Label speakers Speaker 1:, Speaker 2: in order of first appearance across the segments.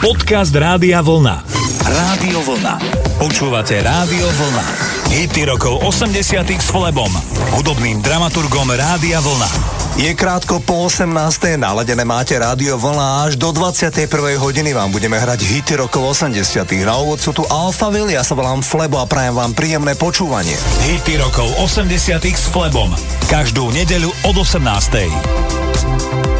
Speaker 1: Podcast Rádia Vlna. Rádio Vlna. Počúvate Rádio Vlna. Hity rokov 80 s Flebom, hudobným dramaturgom Rádia Vlna.
Speaker 2: Je krátko po 18. naladené máte rádio vlna až do 21. hodiny vám budeme hrať hity rokov 80. Na úvod sú tu Alphaville, ja sa volám Flebo a prajem vám príjemné počúvanie.
Speaker 1: Hity rokov 80 s Flebom. Každú nedeľu od 18.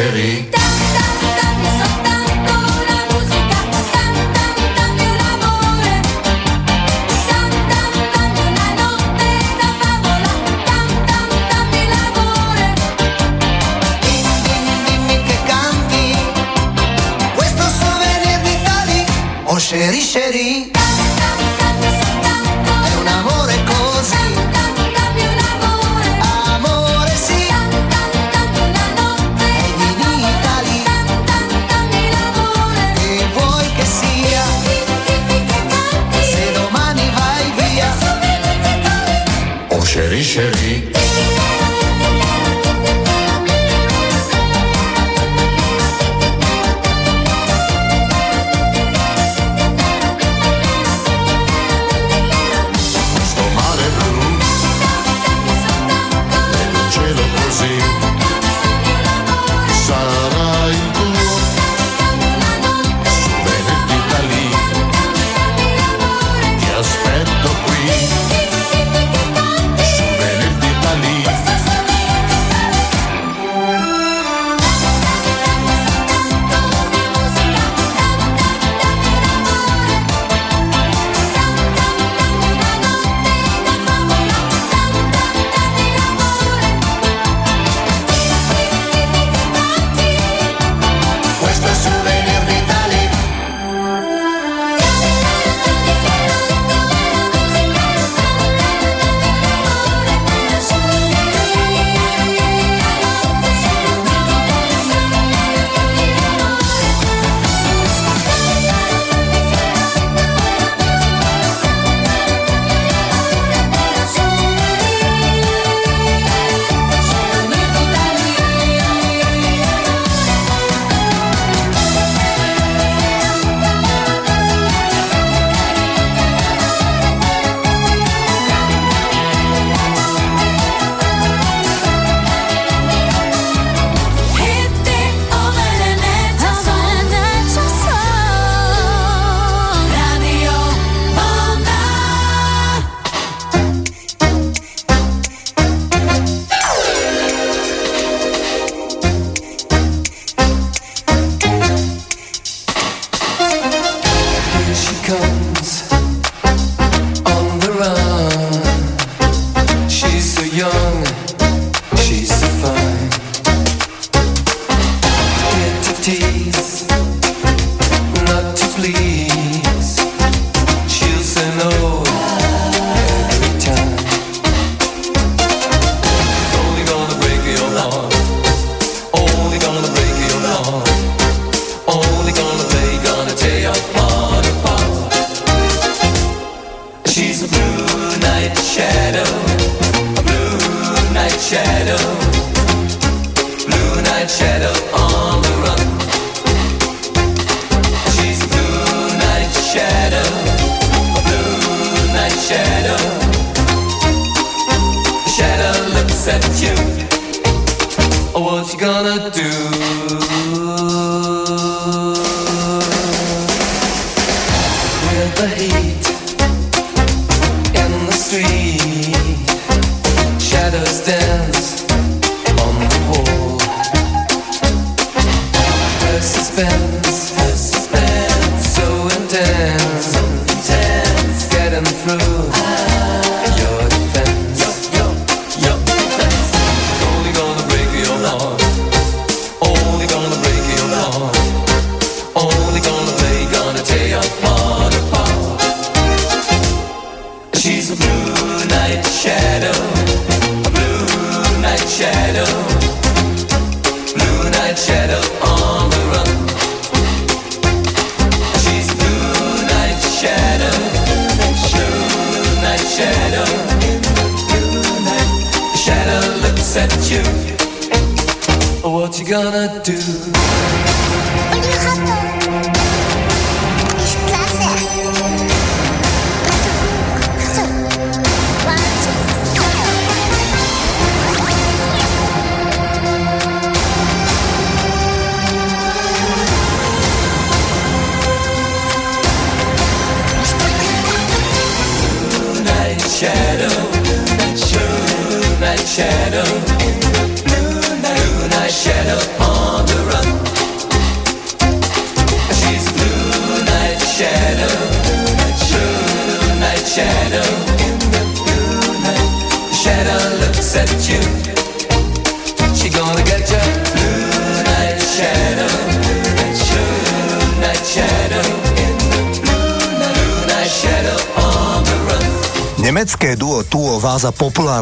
Speaker 1: Sherry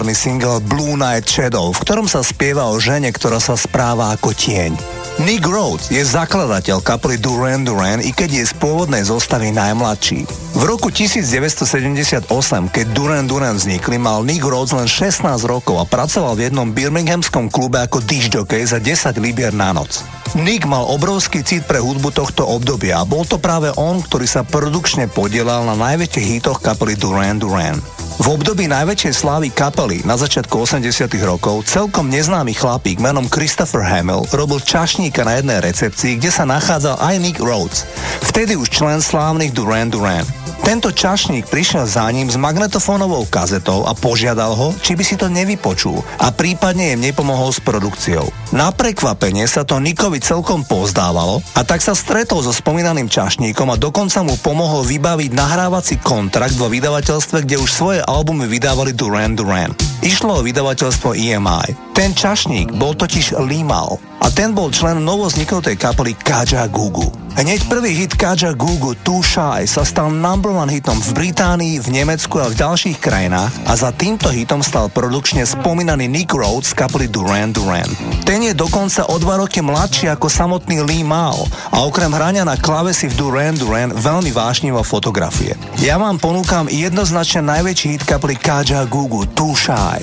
Speaker 2: populárny single Blue Night Shadow, v ktorom sa spieva o žene, ktorá sa správa ako tieň. Nick Rhodes je zakladateľ kapely Duran Duran, i keď je z pôvodnej zostavy najmladší. V roku 1978, keď Duran Duran vznikli, mal Nick Rhodes len 16 rokov a pracoval v jednom birminghamskom klube ako disjockey za 10 libier na noc. Nick mal obrovský cit pre hudbu tohto obdobia a bol to práve on, ktorý sa produkčne podielal na najväčších hitoch kapely Duran Duran. V období najväčšej slávy kapely na začiatku 80 rokov celkom neznámy chlapík menom Christopher Hamill robil čašníka na jednej recepcii, kde sa nachádzal aj Nick Rhodes, vtedy už člen slávnych Duran Duran. Tento čašník prišiel za ním s magnetofónovou kazetou a požiadal ho, či by si to nevypočul a prípadne im nepomohol s produkciou. Na prekvapenie sa to Nikovi celkom pozdávalo a tak sa stretol so spomínaným čašníkom a dokonca mu pomohol vybaviť nahrávací kontrakt vo vydavateľstve, kde už svoje albumy vydávali Duran Duran. Išlo o vydavateľstvo EMI. Ten čašník bol totiž Limal a ten bol člen novozniknutej kapely Kaja Gugu. Hneď prvý hit Kaja Gugu Too Shy sa stal number one hitom v Británii, v Nemecku a v ďalších krajinách a za týmto hitom stal produkčne spomínaný Nick Rhodes z kapely Duran Duran. Ten je dokonca o dva roky mladší ako samotný Lee Mal a okrem hrania na klavesi v Duran Duran veľmi vášnivo fotografie. Ja vám ponúkam jednoznačne najväčší hit kapely Kaja Gugu Too Shy.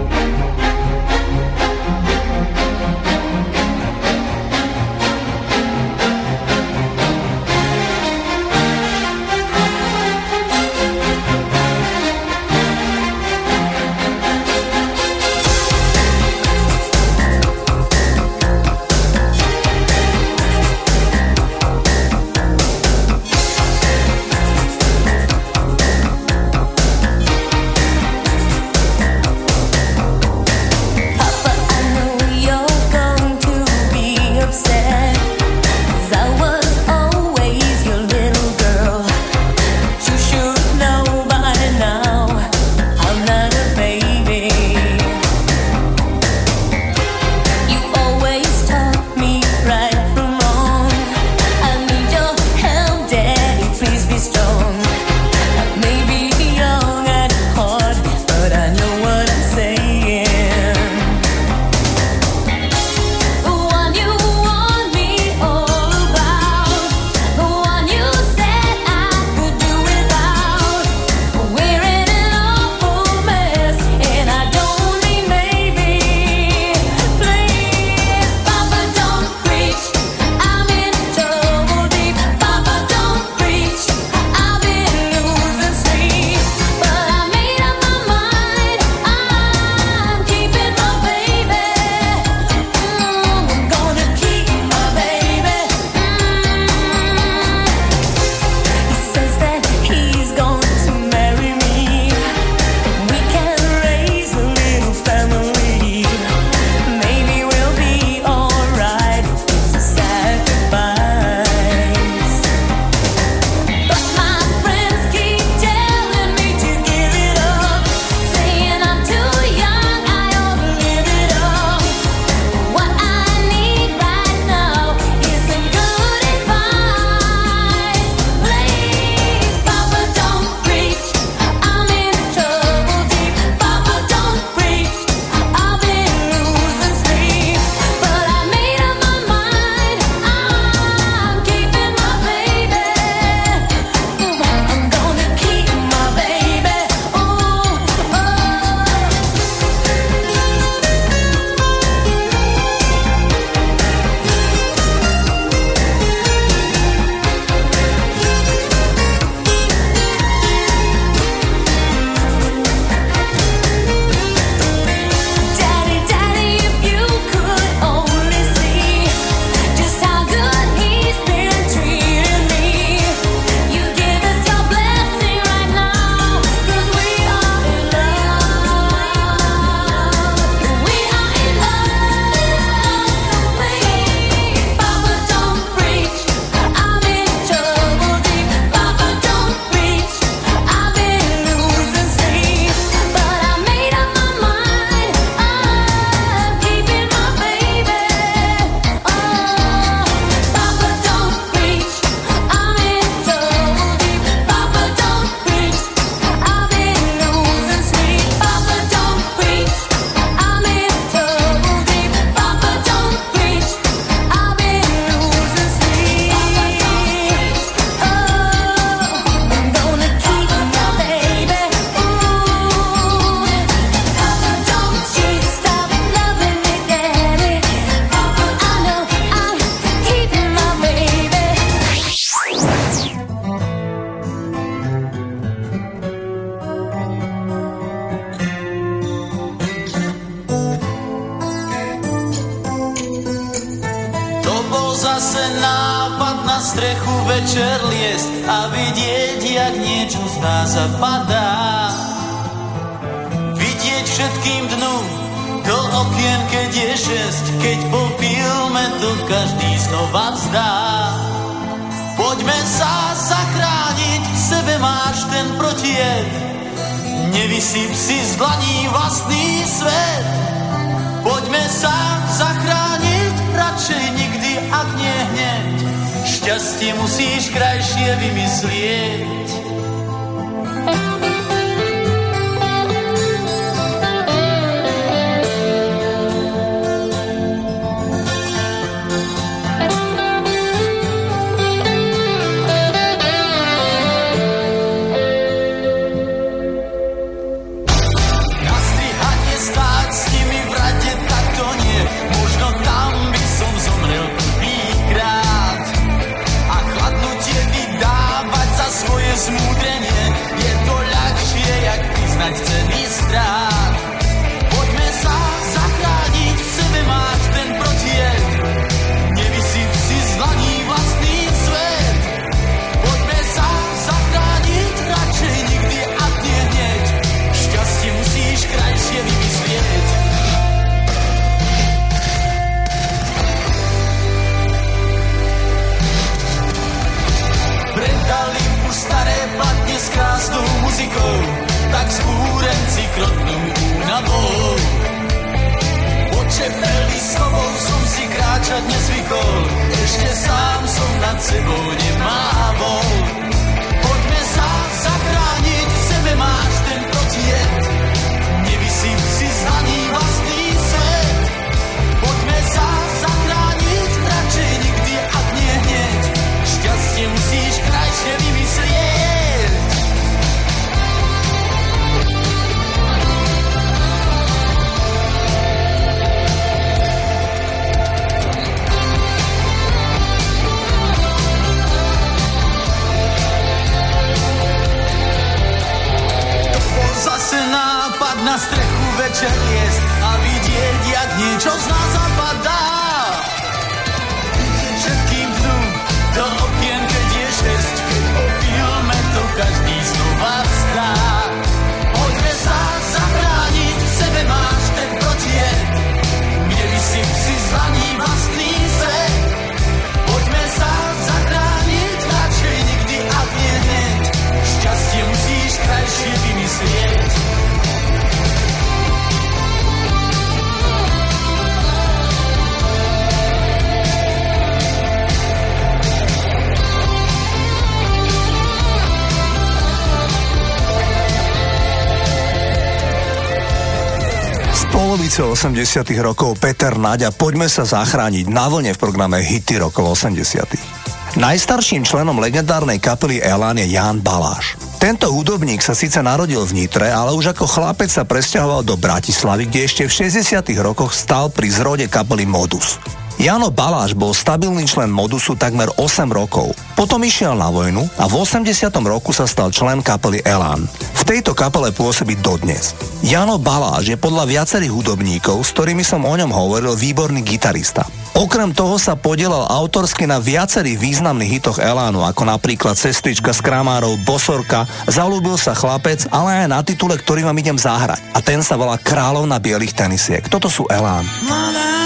Speaker 2: 80 rokov Peter Naďa, poďme sa zachrániť na vlne v programe Hity rokov 80 Najstarším členom legendárnej kapely Elan je Jan Baláš. Tento hudobník sa síce narodil v Nitre, ale už ako chlapec sa presťahoval do Bratislavy, kde ešte v 60 rokoch stal pri zrode kapely Modus. Jano Baláš bol stabilný člen Modusu takmer 8 rokov. Potom išiel na vojnu a v 80. roku sa stal člen kapely Elán. V tejto kapele pôsobí dodnes. Jano Baláš je podľa viacerých hudobníkov, s ktorými som o ňom hovoril, výborný gitarista. Okrem toho sa podielal autorsky na viacerých významných hitoch Elánu, ako napríklad Sestrička z Kramárov, Bosorka, Zalúbil sa chlapec, ale aj na titule, ktorý vám idem zahrať. A ten sa volá Kráľovna bielých tenisiek. Toto sú Elán.
Speaker 3: Mladá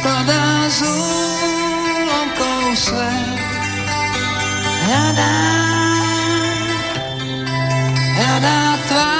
Speaker 3: skladá z úlomkov svet. Hľadá, hľadá tvár,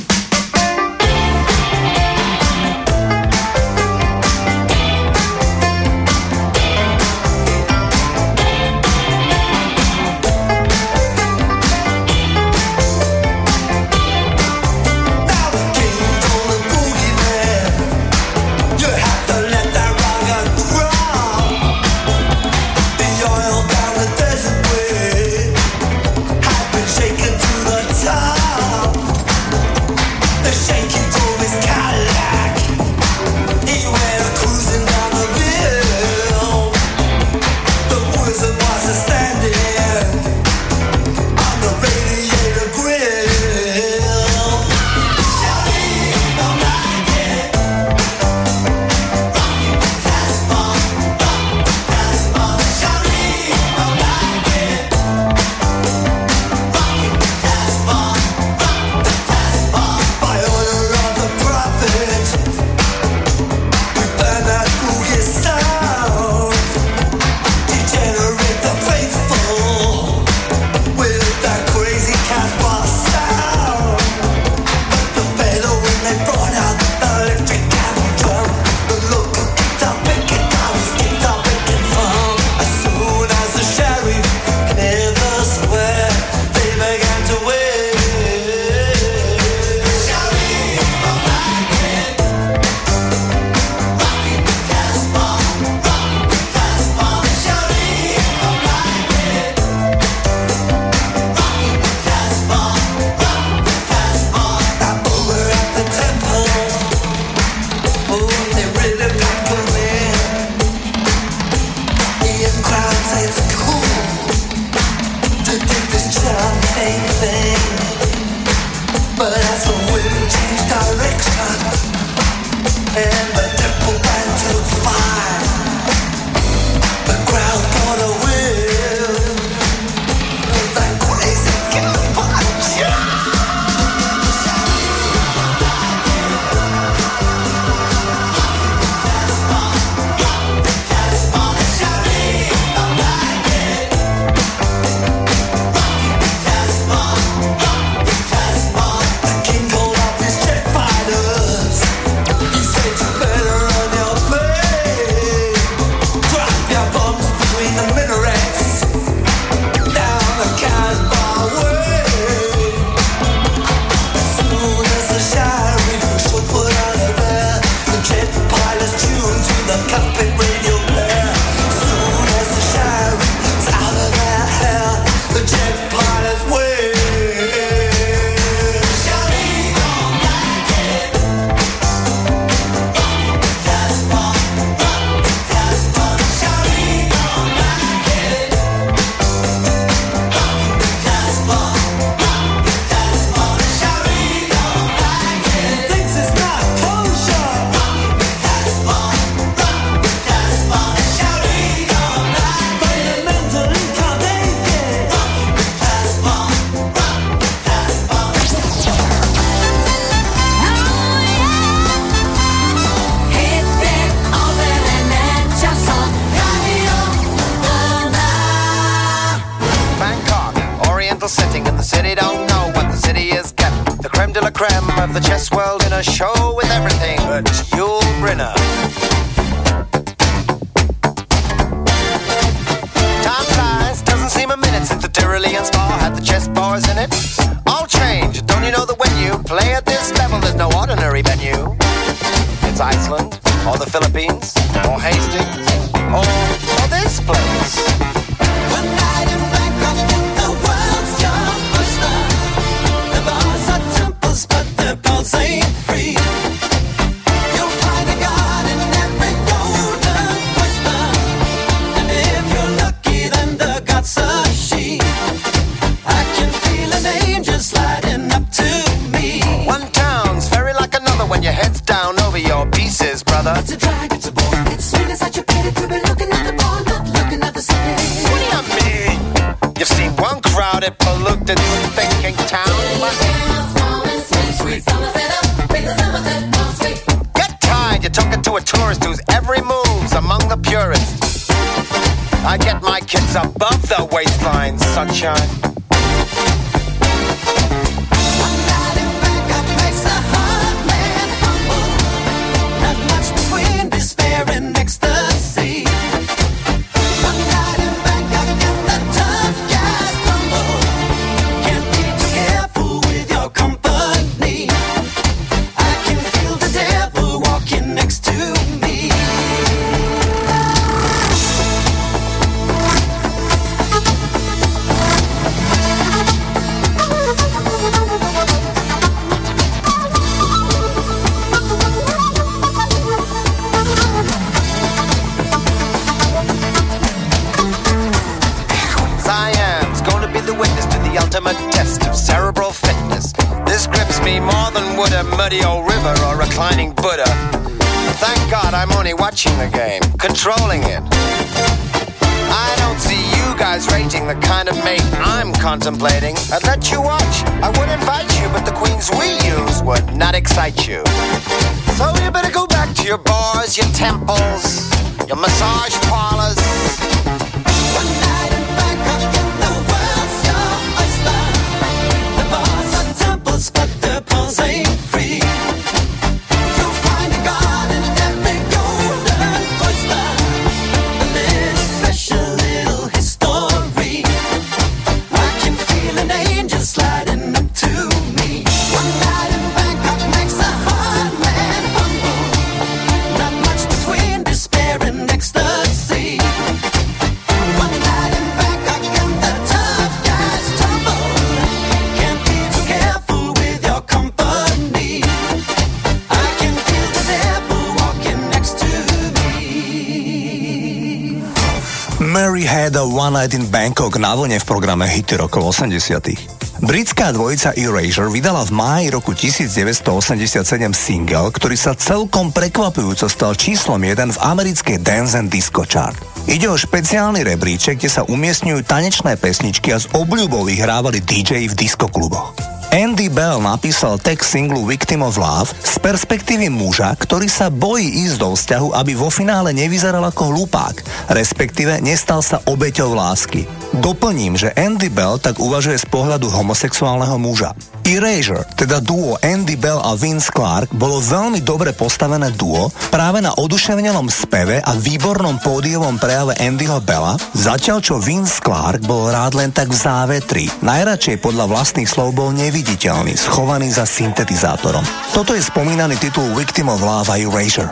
Speaker 4: Contemplating. I'd let you watch. I would invite you, but the queens we use would not excite you. So you better go back to your bars, your temples, your massage parlors.
Speaker 3: Night in Bangkok
Speaker 2: na vlne v programe Hity rokov 80. Britská dvojica Erasure vydala v máji roku 1987 single, ktorý sa celkom prekvapujúco stal číslom 1 v americkej Dance and Disco Chart. Ide o špeciálny rebríček, kde sa umiestňujú tanečné pesničky a z obľubov ich hrávali DJ v diskokluboch. Andy Bell napísal text singlu Victim of Love z perspektívy muža, ktorý sa bojí ísť do vzťahu, aby vo finále nevyzeral ako hlupák, respektíve nestal sa obeťou lásky. Doplním, že Andy Bell tak uvažuje z pohľadu homosexuálneho muža. Erasure, teda duo Andy Bell a Vince Clark, bolo veľmi dobre postavené duo práve na oduševnenom speve a výbornom pódiovom prejave Andyho Bella, zatiaľ čo Vince Clark bol rád len tak v závetri. Najradšej podľa vlastných slov bol neviditeľný, schovaný za syntetizátorom. Toto je spomínaný titul Victim of Love a Erasure.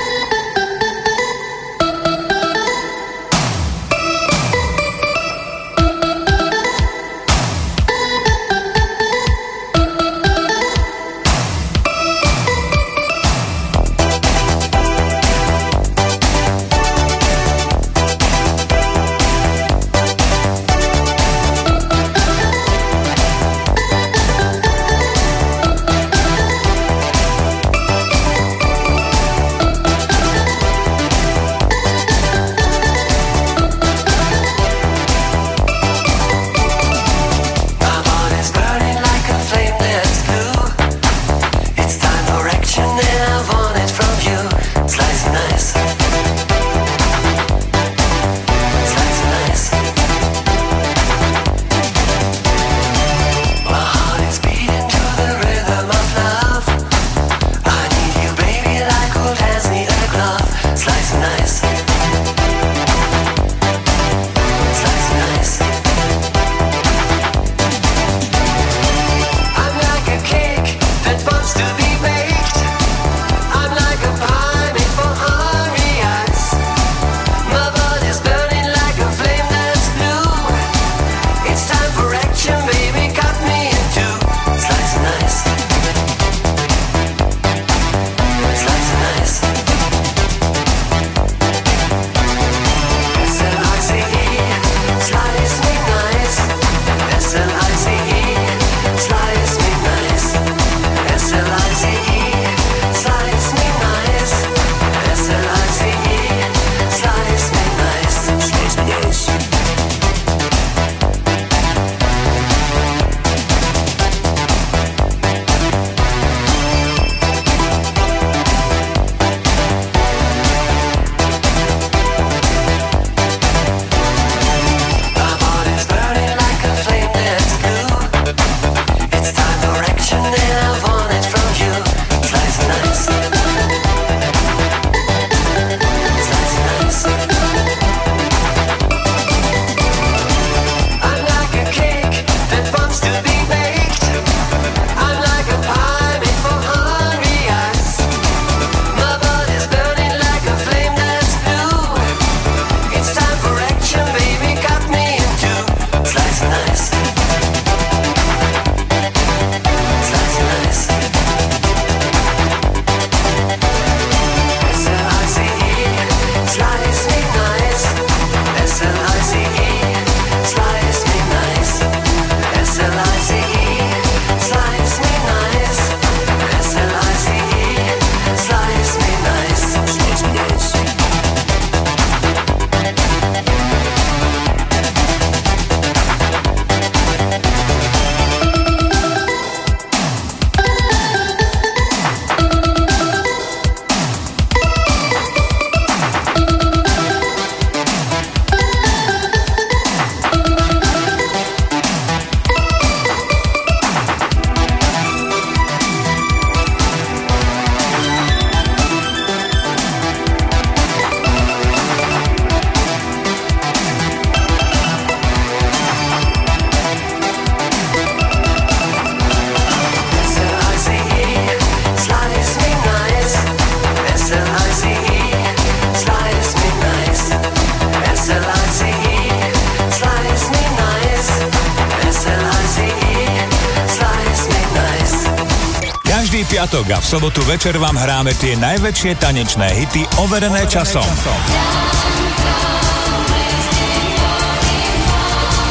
Speaker 1: sobotu večer vám hráme tie najväčšie tanečné hity overené časom.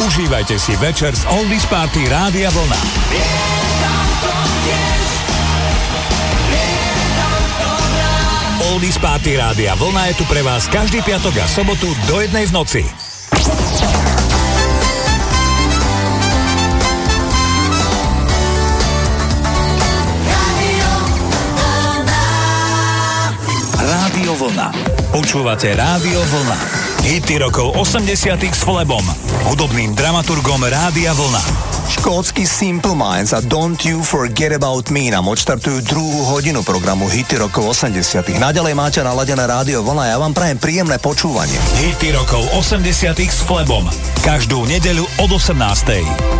Speaker 1: Užívajte si večer z Oldies Party Rádia Vlna. Oldies Party Rádia Vlna je tu pre vás každý piatok a sobotu do jednej v noci. Počúvate Rádio Vlna. Hity rokov 80 s Flebom, hudobným dramaturgom Rádia Vlna.
Speaker 2: Škótsky Simple Minds a Don't You Forget About Me nám odštartujú druhú hodinu programu Hity rokov 80 Naďalej máte naladené Rádio Vlna, ja vám prajem príjemné počúvanie.
Speaker 1: Hity rokov 80 s Flebom, každú nedeľu od 18.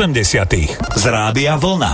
Speaker 5: 80 z Rádia Vlna.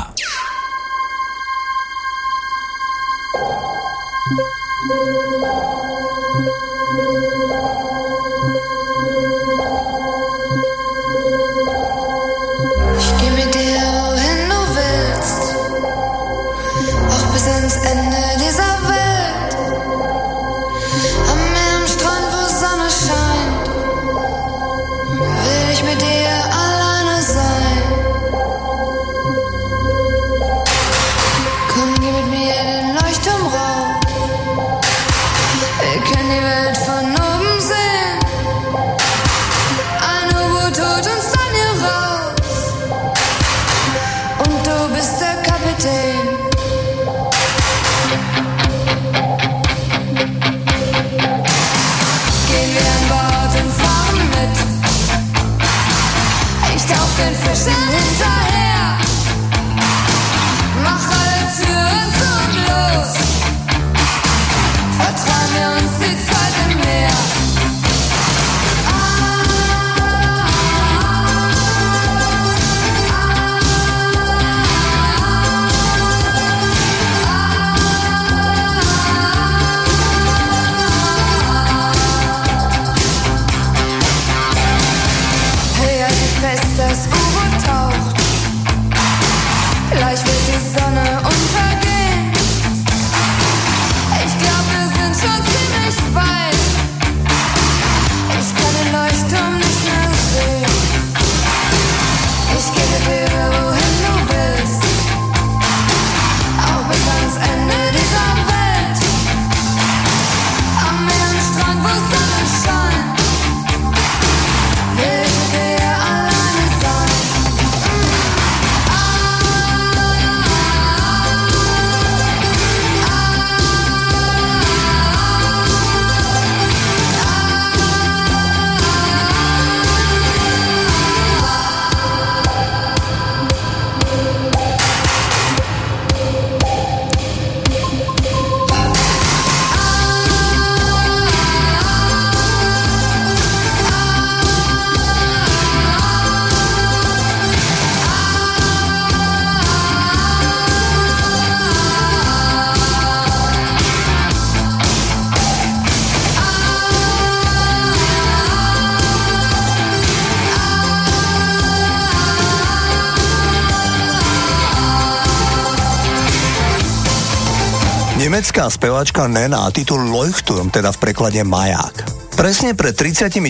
Speaker 2: Nemecká speváčka Nena a titul Leuchtturm, teda v preklade Maják. Presne pred 39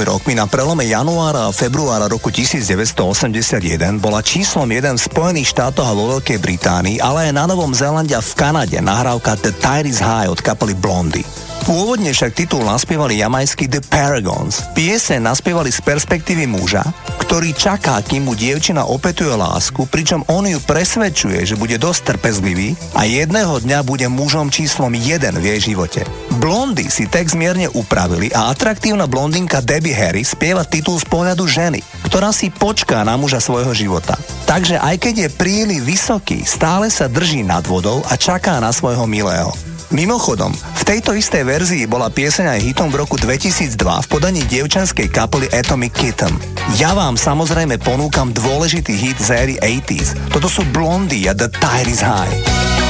Speaker 2: rokmi na prelome januára a februára roku 1981 bola číslom 1 v Spojených štátoch a vo Veľkej Británii, ale aj na Novom Zélande a v Kanade nahrávka The Tide High od kapely Blondie. Pôvodne však titul naspievali jamajskí The Paragons. Piese naspievali z perspektívy muža, ktorý čaká, kým mu dievčina opetuje lásku, pričom on ju presvedčuje, že bude dosť trpezlivý a jedného dňa bude mužom číslom 1 v jej živote. Blondy si text mierne upravili a atraktívna blondinka Debbie Harry spieva titul z pohľadu ženy, ktorá si počká na muža svojho života. Takže aj keď je príliš vysoký, stále sa drží nad vodou a čaká na svojho milého. Mimochodom, v tejto istej verzii bola pieseň aj hitom v roku 2002 v podaní dievčanskej kapely Atomic Kitten. Ja vám samozrejme ponúkam dôležitý hit z éry 80s. Toto sú Blondie a The Tide is High.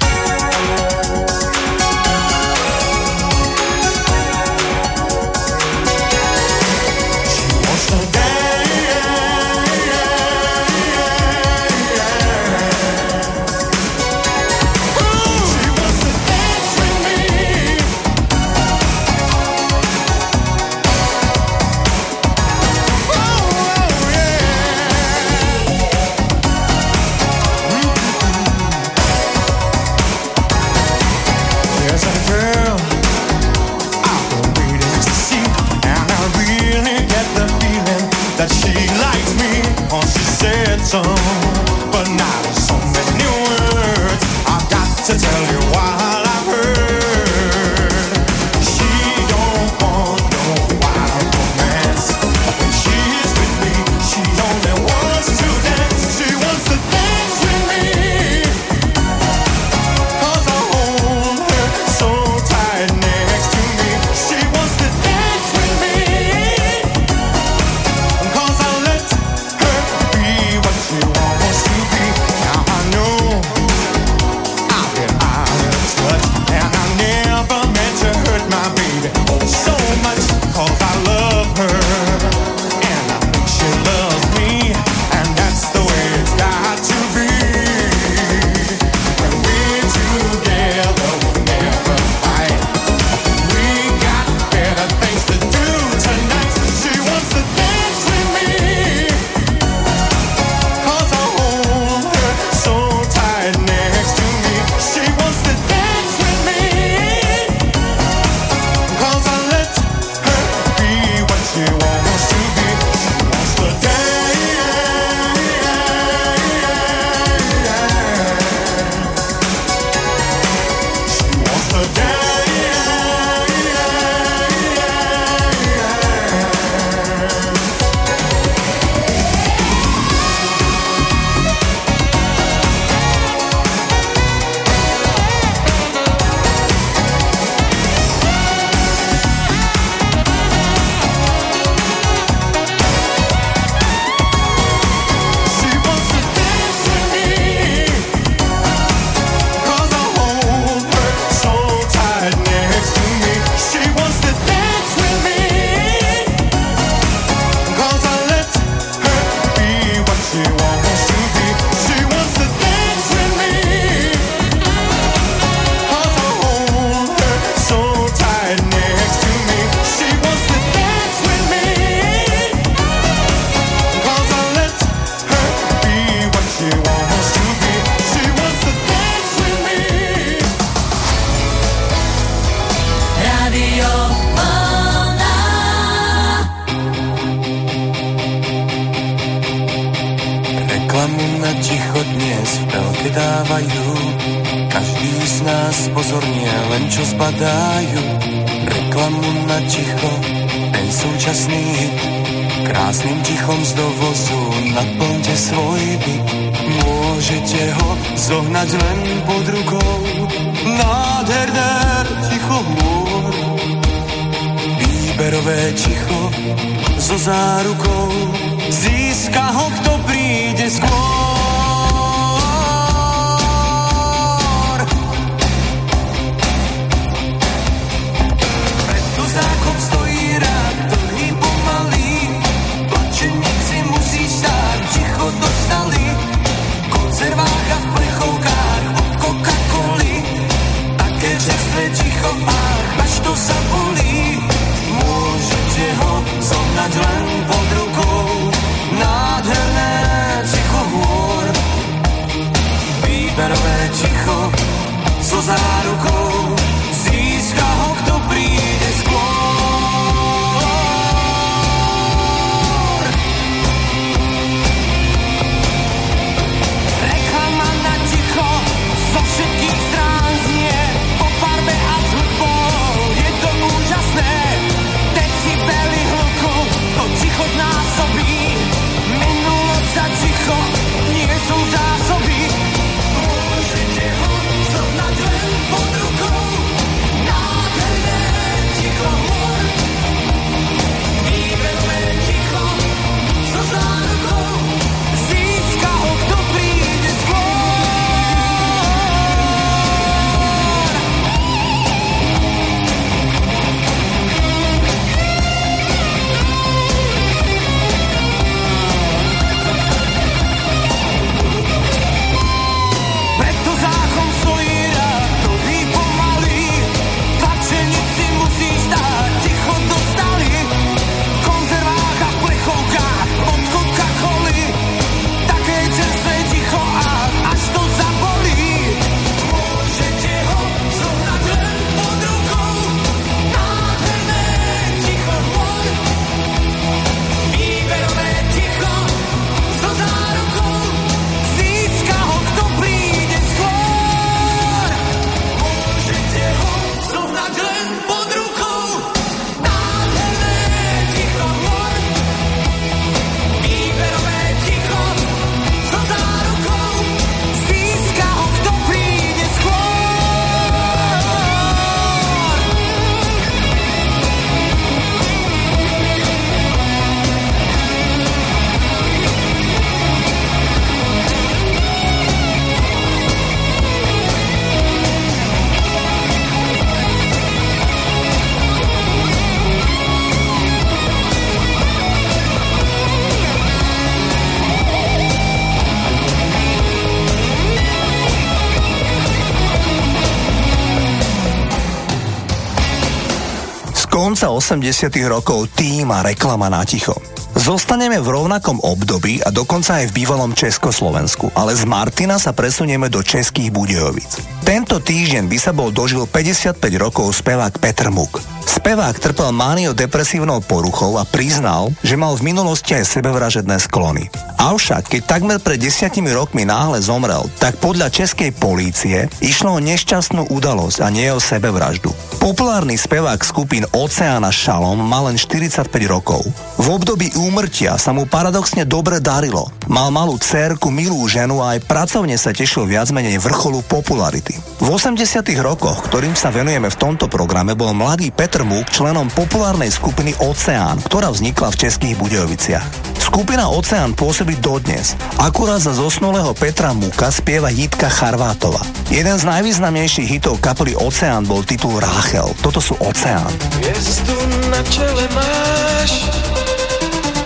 Speaker 2: Konca 80 rokov tým a reklama na ticho. Zostaneme v rovnakom období a dokonca aj v bývalom Československu, ale z Martina sa presunieme do Českých Budejovic. Tento týždeň by sa bol dožil 55 rokov spevák Petr Muk. Spevák trpel mánio-depresívnou poruchou a priznal, že mal v minulosti aj sebevražedné sklony. Avšak, keď takmer pred desiatimi rokmi náhle zomrel, tak podľa českej polície išlo o nešťastnú udalosť a nie o sebevraždu. Populárny spevák skupín Oceána Šalom mal len 45 rokov. V období úmrtia sa mu paradoxne dobre darilo. Mal malú cerku, milú ženu a aj pracovne sa tešil viac menej vrcholu popularity. V 80 rokoch, ktorým sa venujeme v tomto programe, bol mladý Petr Múk členom populárnej skupiny Oceán, ktorá vznikla v Českých Budejoviciach. Skupina Oceán pôsobí dodnes. Akurát za zosnulého Petra Múka spieva Jitka Charvátova. Jeden z najvýznamnejších hitov kapely Oceán bol titul Ráchel. Toto sú Oceán.
Speaker 6: Hvězdu na čele máš,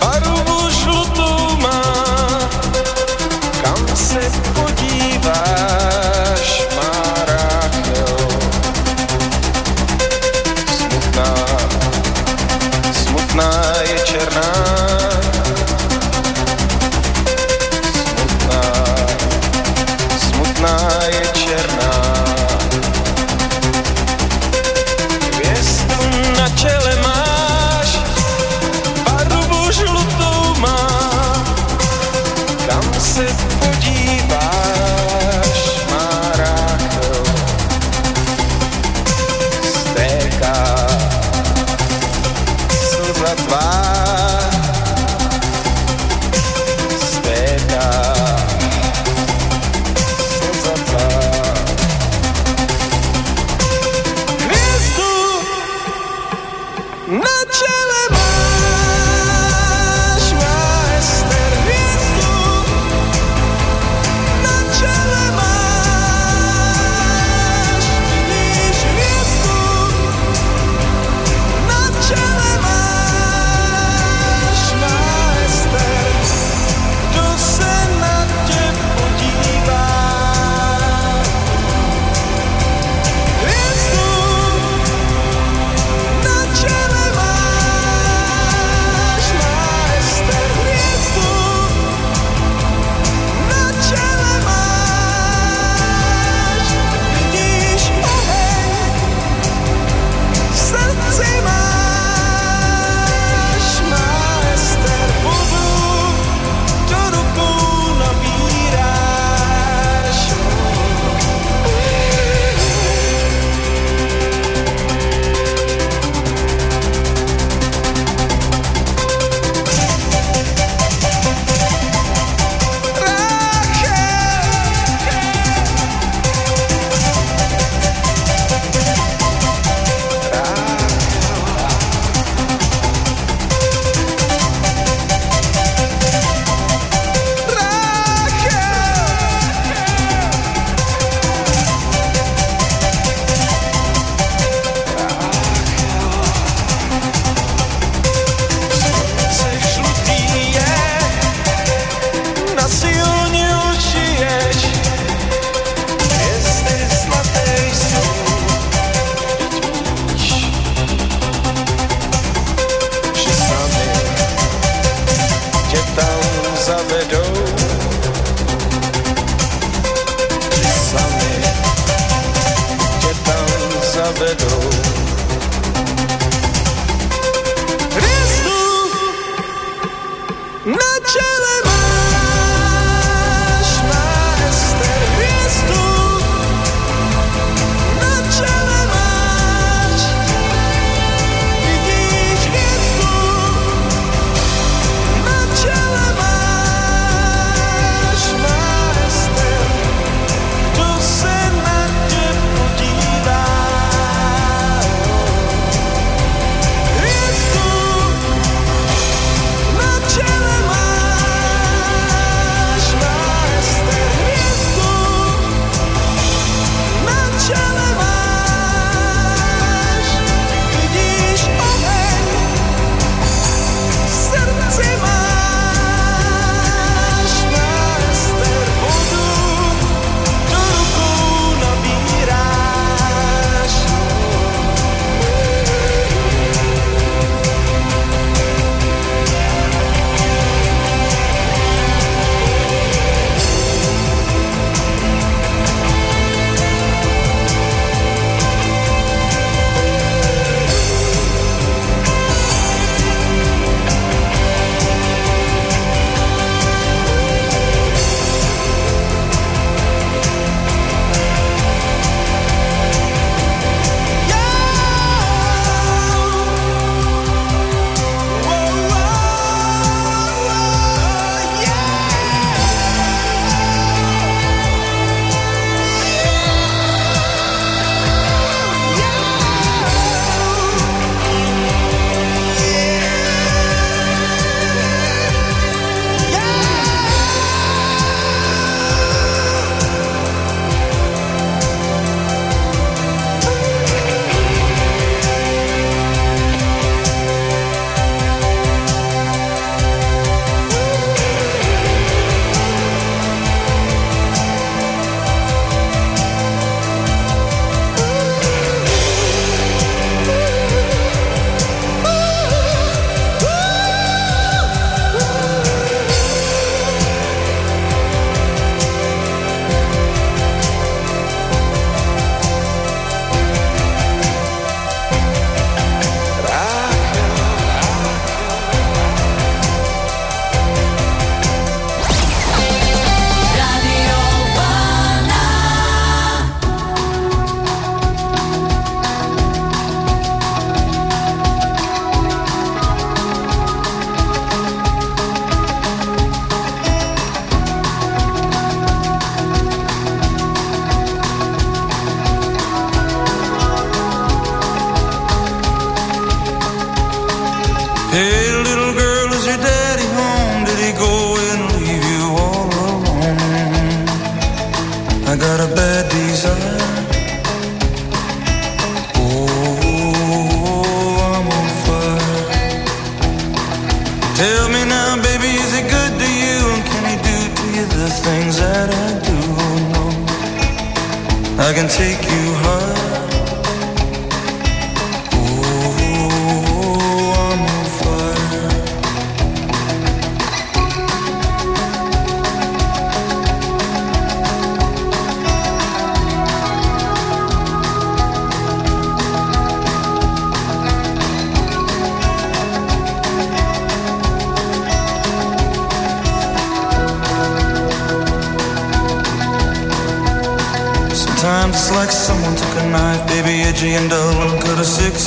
Speaker 6: barvu žlutou má, kam se podíváš, má Ráchel. Smutná, smutná je černá, smutná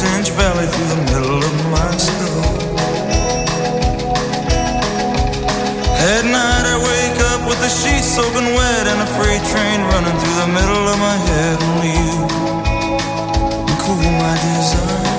Speaker 1: six-inch valley through the middle of my skull. At night I wake up with the sheets soaking wet and a freight train running through the middle of my head. Only you cool my desire.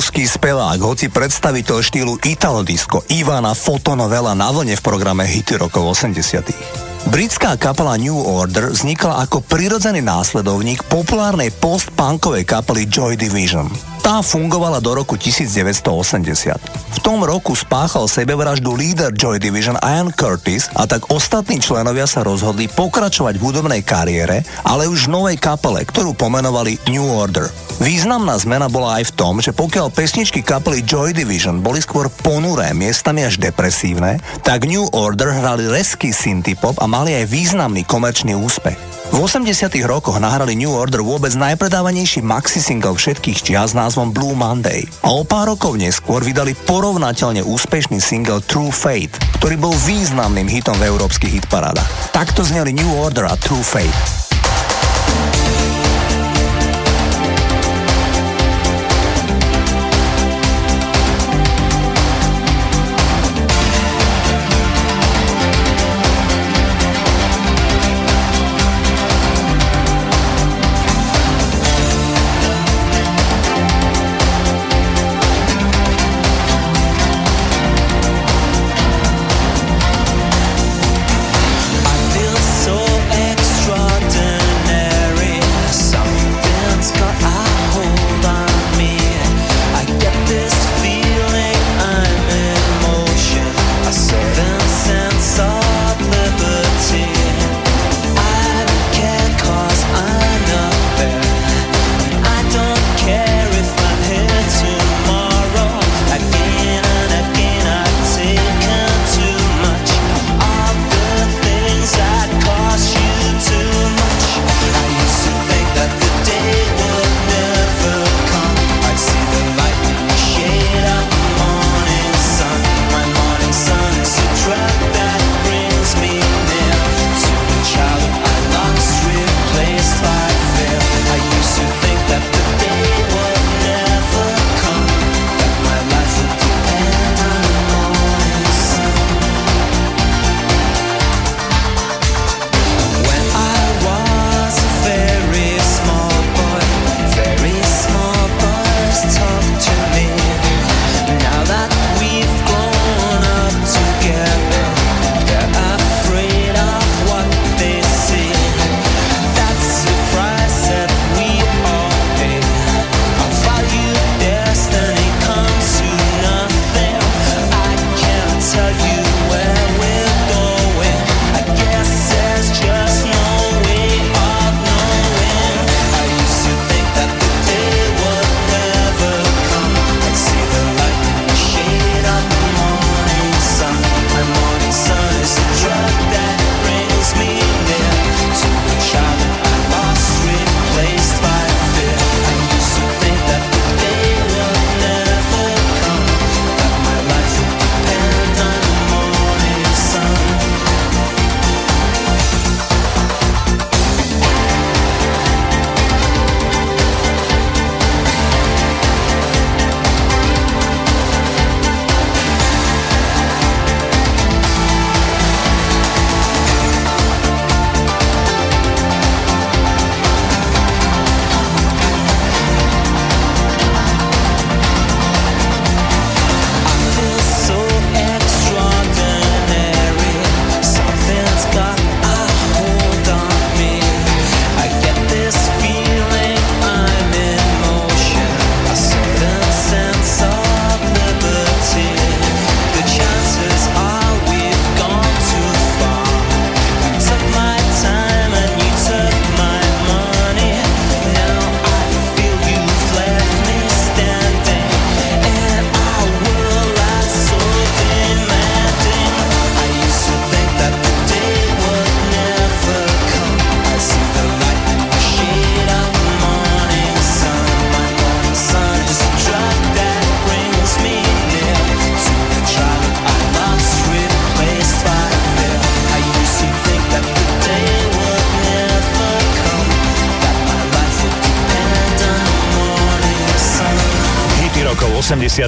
Speaker 7: rakúsky spevák, hoci predstaviteľ štýlu Italo Disco Ivana Fotonovela na vlne v programe Hity rokov 80. Britská kapela New Order vznikla ako prirodzený následovník populárnej post-punkovej kapely Joy Division. Tá fungovala do roku 1980. V tom roku spáchal sebevraždu líder Joy Division Ian Curtis a tak ostatní členovia sa rozhodli pokračovať v hudobnej kariére, ale už v novej kapele, ktorú pomenovali New Order. Významná zmena bola aj v tom, že pokiaľ pesničky kapely Joy Division boli skôr ponuré, miestami až depresívne, tak New Order hrali reský synthpop a mali aj významný komerčný úspech. V 80 rokoch nahrali New Order vôbec najpredávanejší maxi single všetkých čias s názvom Blue Monday a o pár rokov neskôr vydali porovnateľne úspešný single True Fate, ktorý bol významným hitom v európskych hitparádach. Takto zneli New Order a True Fate.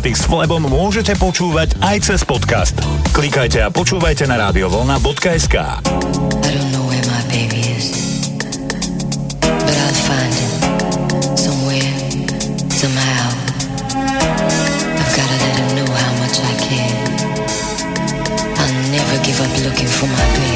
Speaker 8: Svetých s Flebom môžete počúvať aj cez podcast. Klikajte a počúvajte na radiovolna.sk
Speaker 9: I
Speaker 10: give up looking for my baby.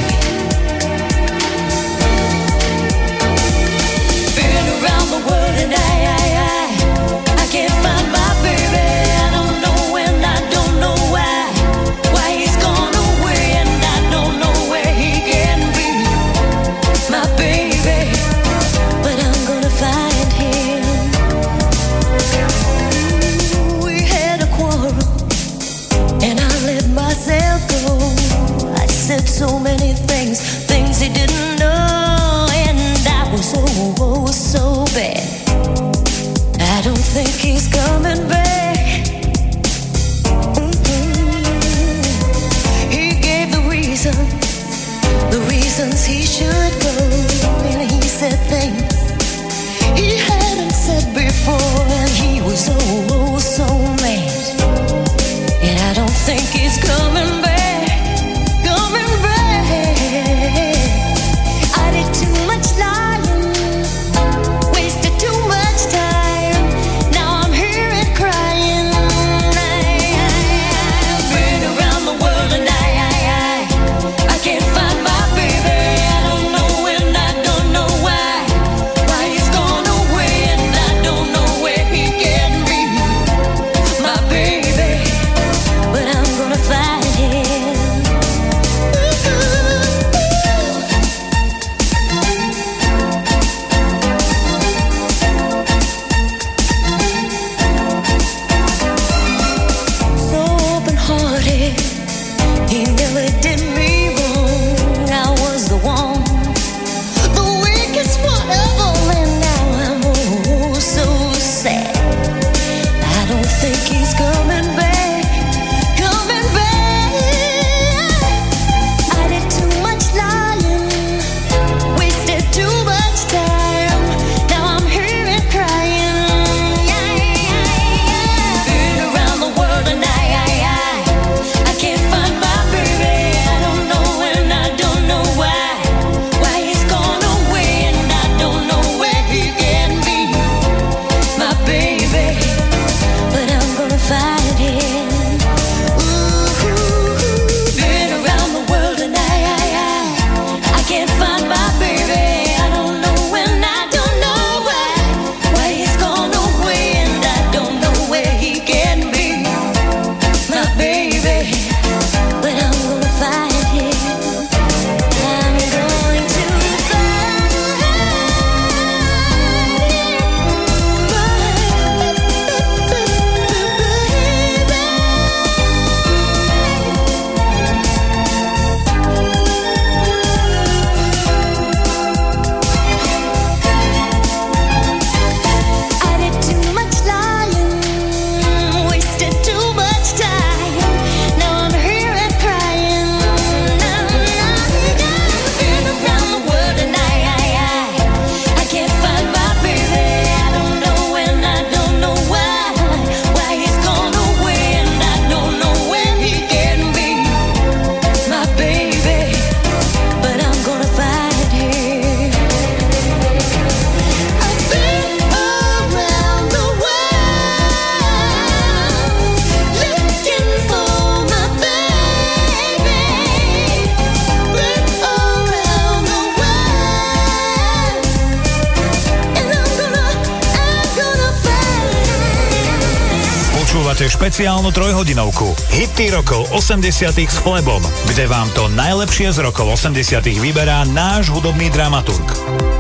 Speaker 1: trojhodinovku. Hity rokov 80 s Flebom, kde vám to najlepšie z rokov 80 vyberá náš hudobný dramaturg.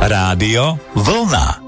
Speaker 1: Rádio Vlna.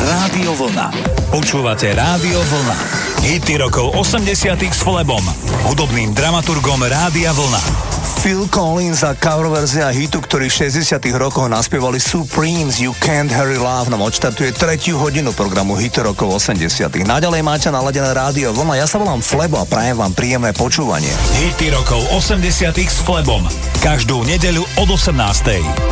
Speaker 1: Rádio Vlna. Počúvate Rádio Vlna. Hity rokov 80 s Flebom, hudobným dramaturgom Rádia Vlna.
Speaker 2: Phil Collins a cover verzia hitu, ktorý v 60 rokoch naspievali Supremes You Can't Hurry Love nám odštartuje tretiu hodinu programu hit rokov 80 Naďalej máte naladené rádio Vlna, ja sa volám Flebo a prajem vám príjemné počúvanie.
Speaker 1: Hity rokov 80 s Flebom. Každú nedeľu od 18.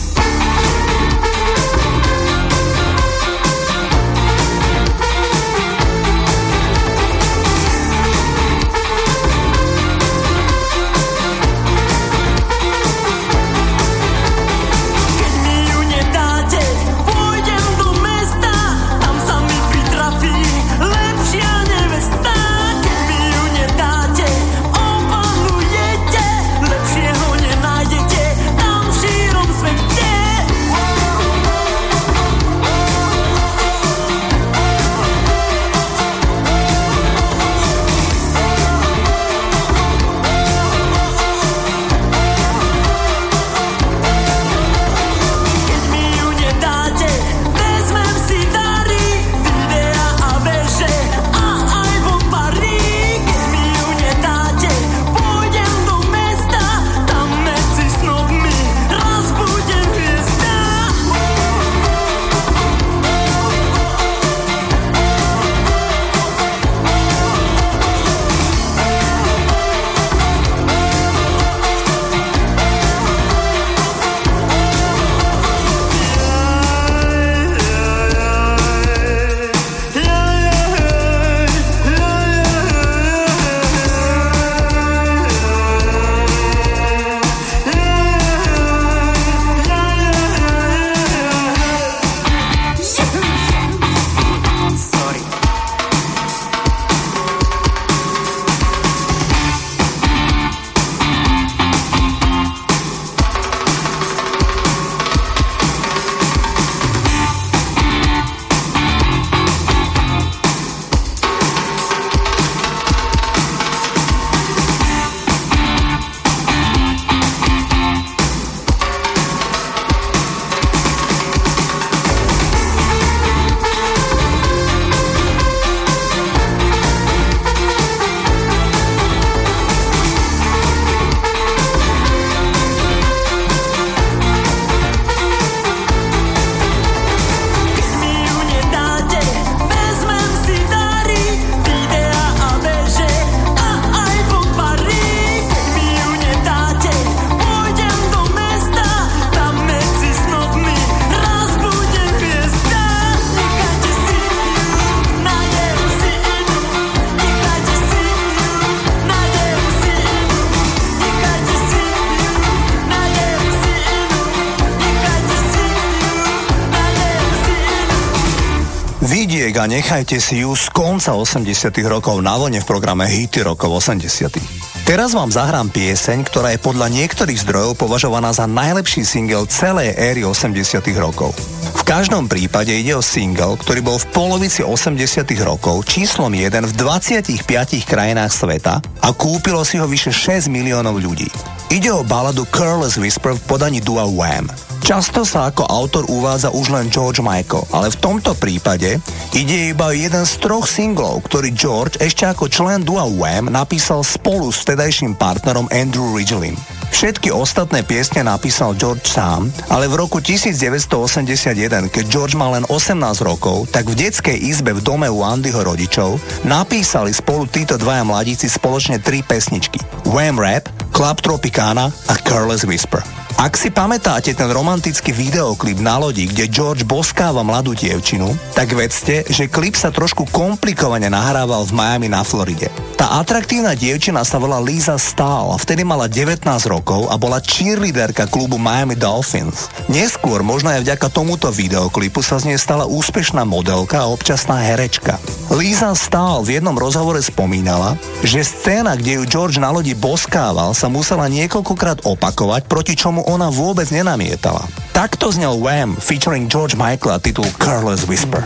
Speaker 2: nechajte si ju z konca 80 rokov na vlne v programe Hity rokov 80 Teraz vám zahrám pieseň, ktorá je podľa niektorých zdrojov považovaná za najlepší single celej éry 80 rokov. V každom prípade ide o single, ktorý bol v polovici 80 rokov číslom 1 v 25 krajinách sveta a kúpilo si ho vyše 6 miliónov ľudí. Ide o baladu Careless Whisper v podaní dua Wham. Často sa ako autor uvádza už len George Michael, ale v tomto prípade ide iba jeden z troch singlov, ktorý George ešte ako člen dua Wham napísal spolu s vtedajším partnerom Andrew Ridgelym. Všetky ostatné piesne napísal George sám, ale v roku 1981, keď George mal len 18 rokov, tak v detskej izbe v dome u Andyho rodičov napísali spolu títo dvaja mladíci spoločne tri pesničky. Wham Rap, Club Tropicana a Careless Whisper. Ak si pamätáte ten romantický videoklip na lodi, kde George boskáva mladú dievčinu, tak vedzte, že klip sa trošku komplikovane nahrával v Miami na Floride. Tá atraktívna dievčina sa volá Lisa Stahl vtedy mala 19 rokov a bola cheerleaderka klubu Miami Dolphins. Neskôr, možno aj vďaka tomuto videoklipu, sa z nej stala úspešná modelka a občasná herečka. Lisa Stahl v jednom rozhovore spomínala, že scéna, kde ju George na lodi boskával, sa musela niekoľkokrát opakovať, proti čomu ona vôbec nenamietala. Takto znel Wham featuring George Michael a titul Careless Whisper.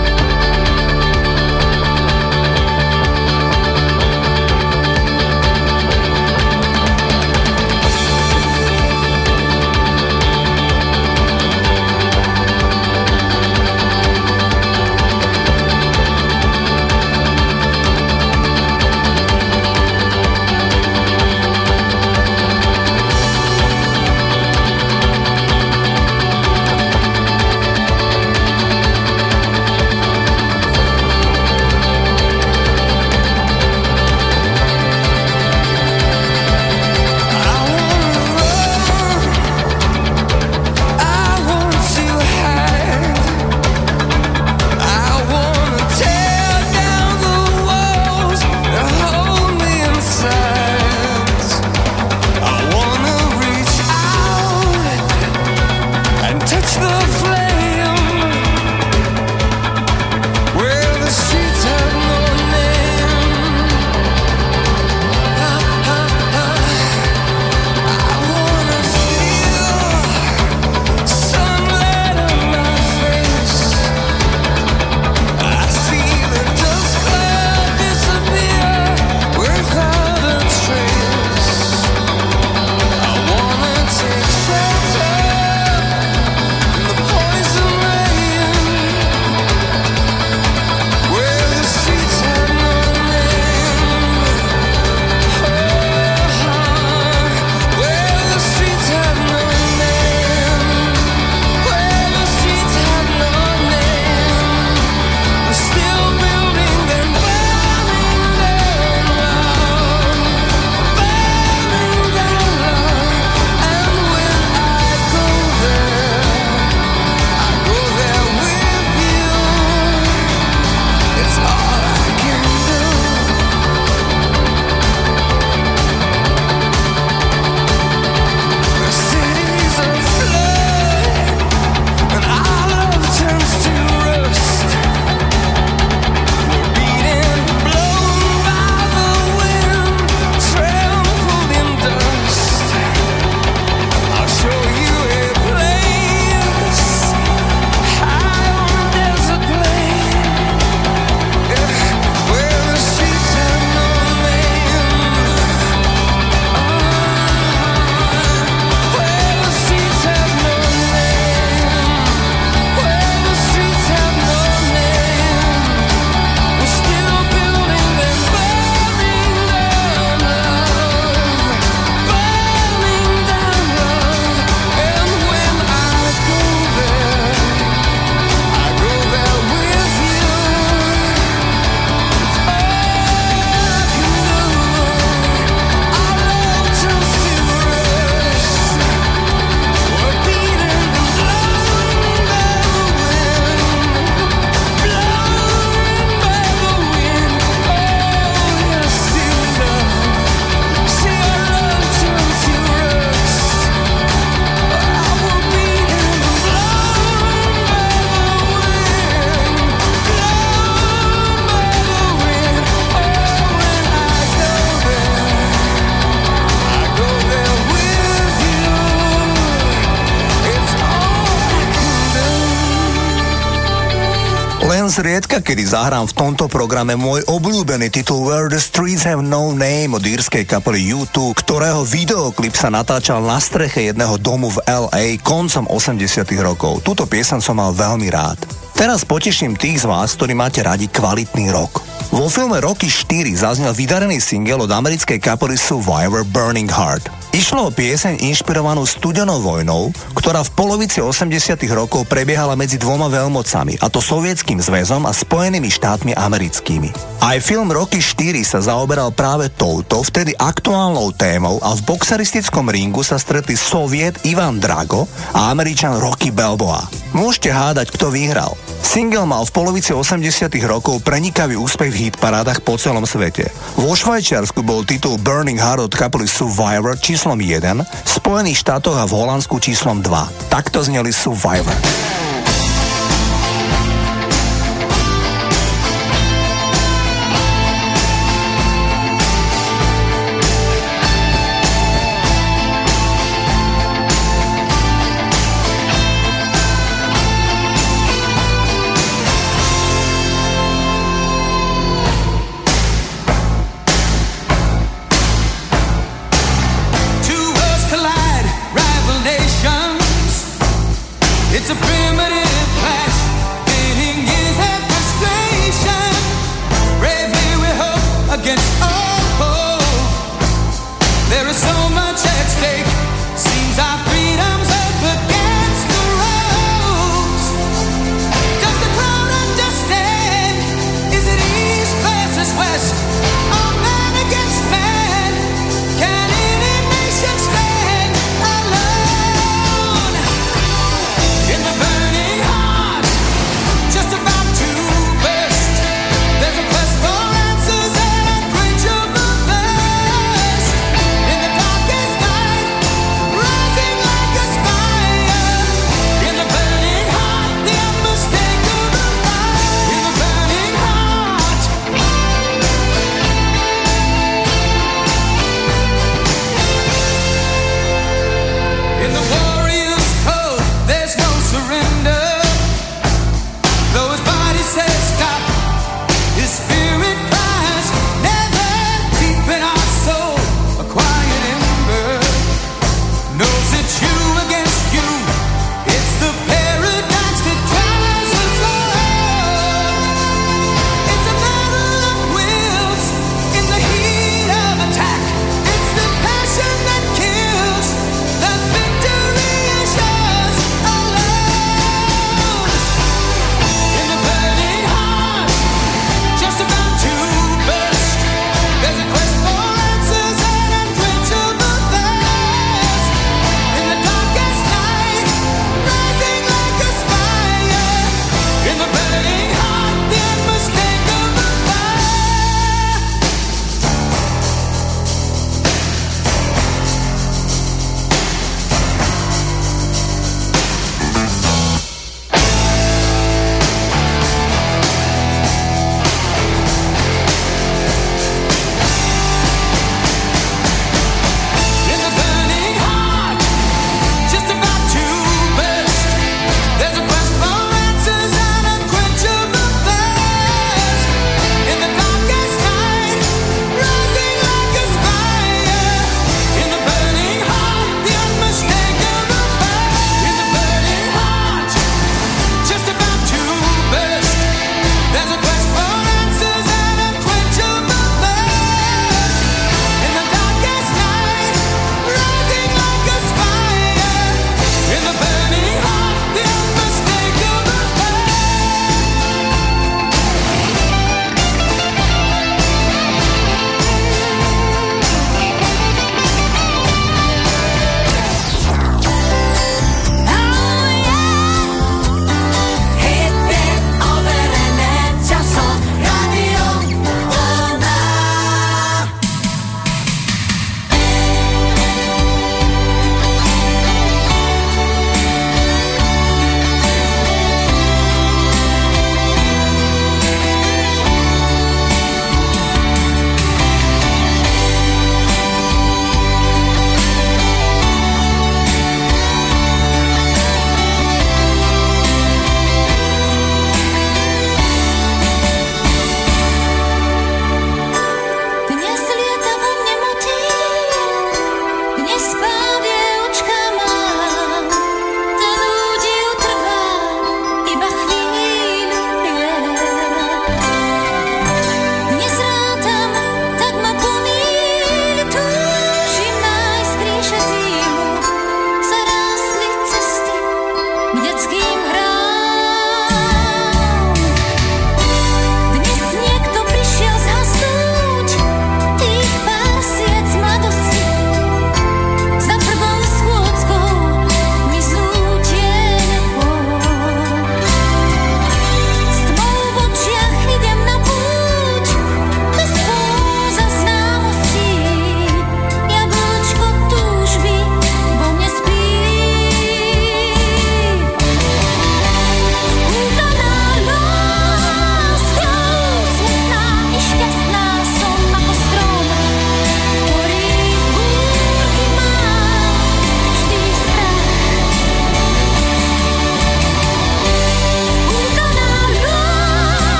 Speaker 2: Zriedka, kedy zahrám v tomto programe môj obľúbený titul Where the Streets Have No Name od írskej kapely U2, ktorého videoklip sa natáčal na streche jedného domu v LA koncom 80 rokov. Túto piesan som mal veľmi rád. Teraz poteším tých z vás, ktorí máte radi kvalitný rok. Vo filme Rocky 4 zaznel vydarený single od americkej kapely Survivor Burning Heart. Išlo o pieseň inšpirovanú studenou vojnou, ktorá v polovici 80 rokov prebiehala medzi dvoma veľmocami, a to Sovietským zväzom a Spojenými štátmi americkými. Aj film Rocky 4 sa zaoberal práve touto, vtedy aktuálnou témou a v boxeristickom ringu sa stretli Soviet Ivan Drago a Američan Rocky Balboa. Môžete hádať, kto vyhral. Single mal v polovici 80 rokov prenikavý úspech v hitparádach po celom svete. Vo Švajčiarsku bol titul Burning Heart od kapely Survivor číslom 1, v Spojených štátoch a v Holandsku číslom 2. Takto zneli Survivor.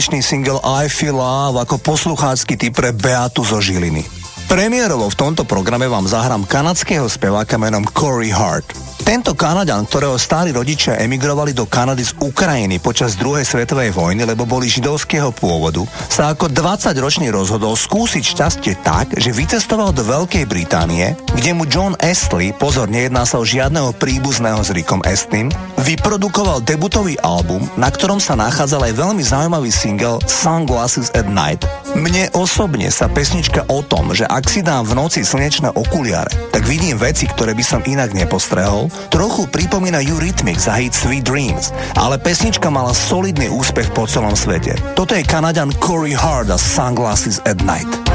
Speaker 2: Tanečný single I Feel Love ako posluchácky typ pre Beatu zo Žiliny. Premiérovo v tomto programe vám zahrám kanadského speváka menom Corey Hart. Tento Kanaďan, ktorého starí rodičia emigrovali do Kanady z Ukrajiny počas druhej svetovej vojny, lebo boli židovského pôvodu, sa ako 20-ročný rozhodol skúsiť šťastie tak, že vycestoval do Veľkej Británie, kde mu John Astley, pozor, nejedná sa o žiadneho príbuzného s Rickom Astlem, vyprodukoval debutový album, na ktorom sa nachádzal aj veľmi zaujímavý single Sunglasses at Night. Mne osobne sa pesnička o tom, že ak si dám v noci slnečné okuliare, tak vidím veci, ktoré by som inak nepostrehol, trochu pripomína Eurythmics za hit Sweet Dreams, ale pesnička mala solidný úspech po celom svete. Toto je Kanaďan Corey Hart a Sunglasses at Night.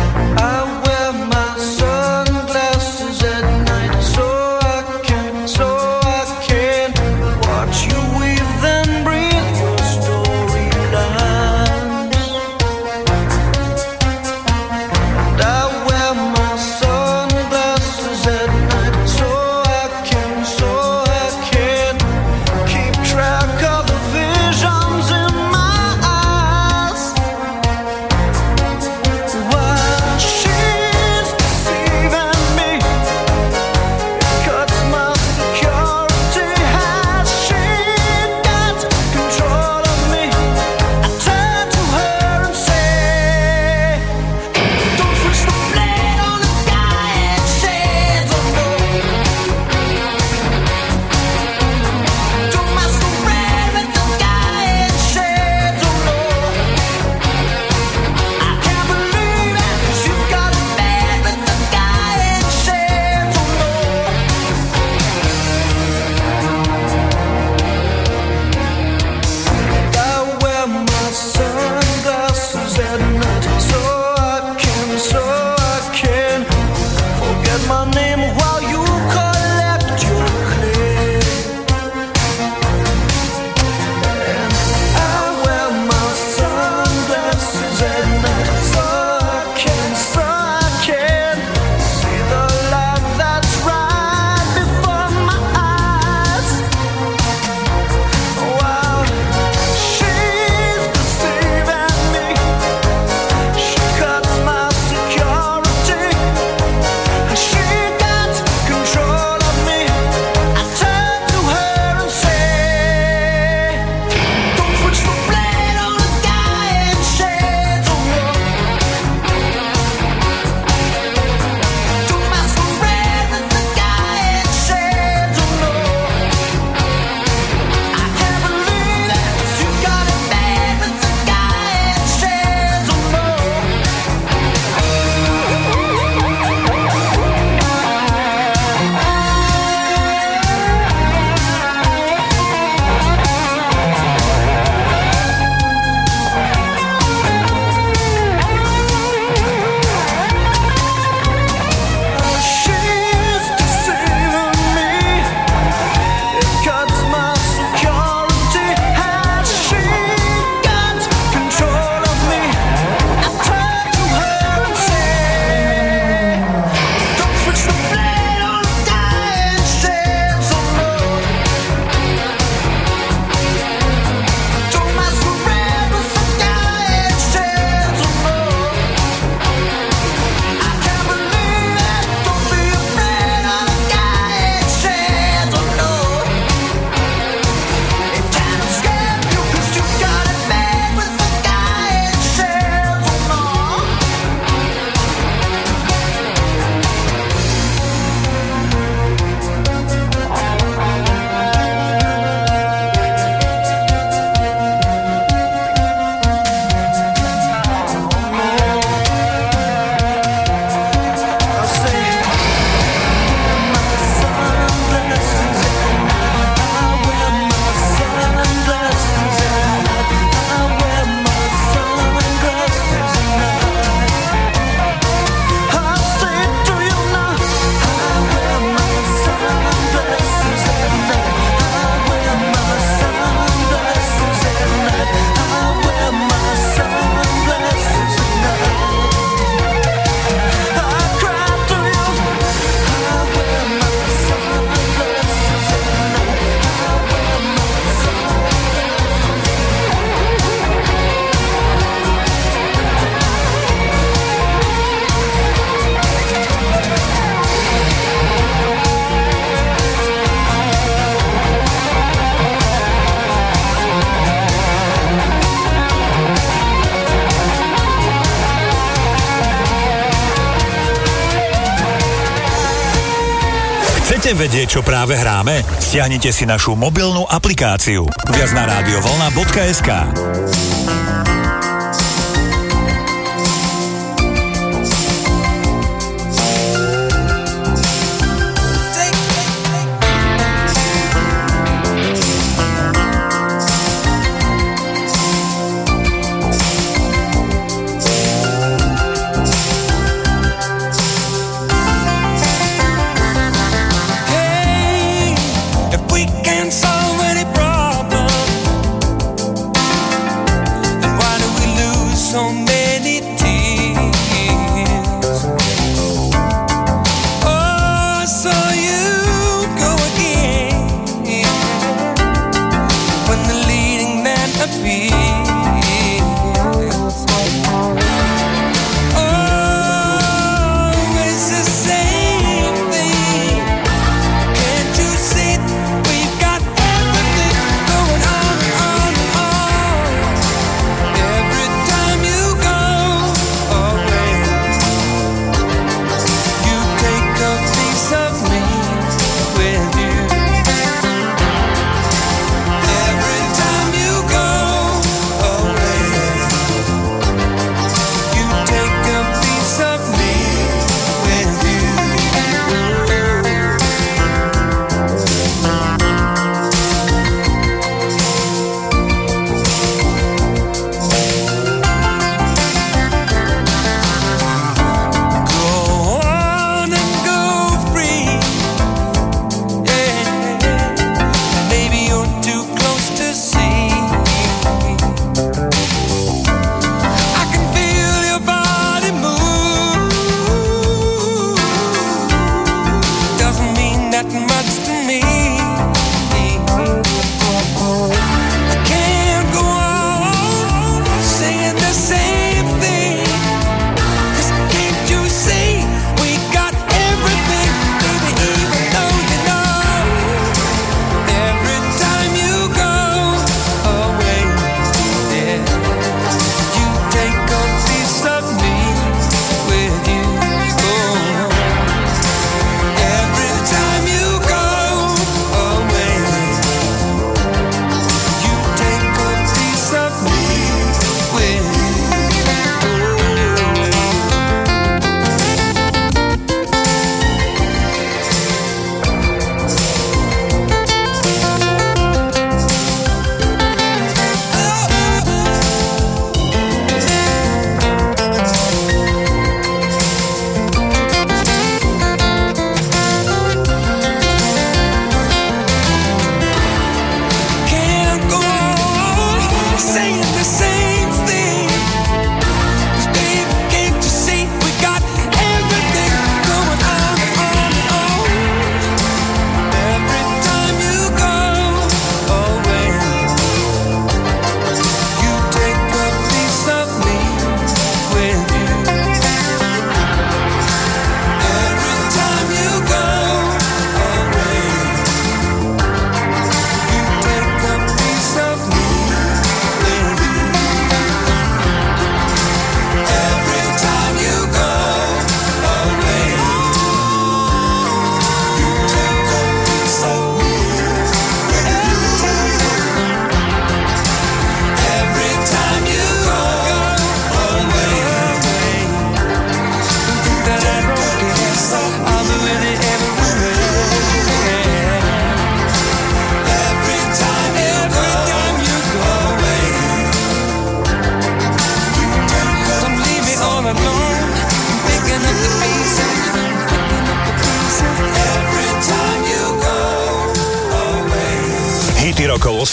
Speaker 1: vedieť, čo práve hráme? Stiahnite si našu mobilnú aplikáciu. Viac na rádiovolna.sk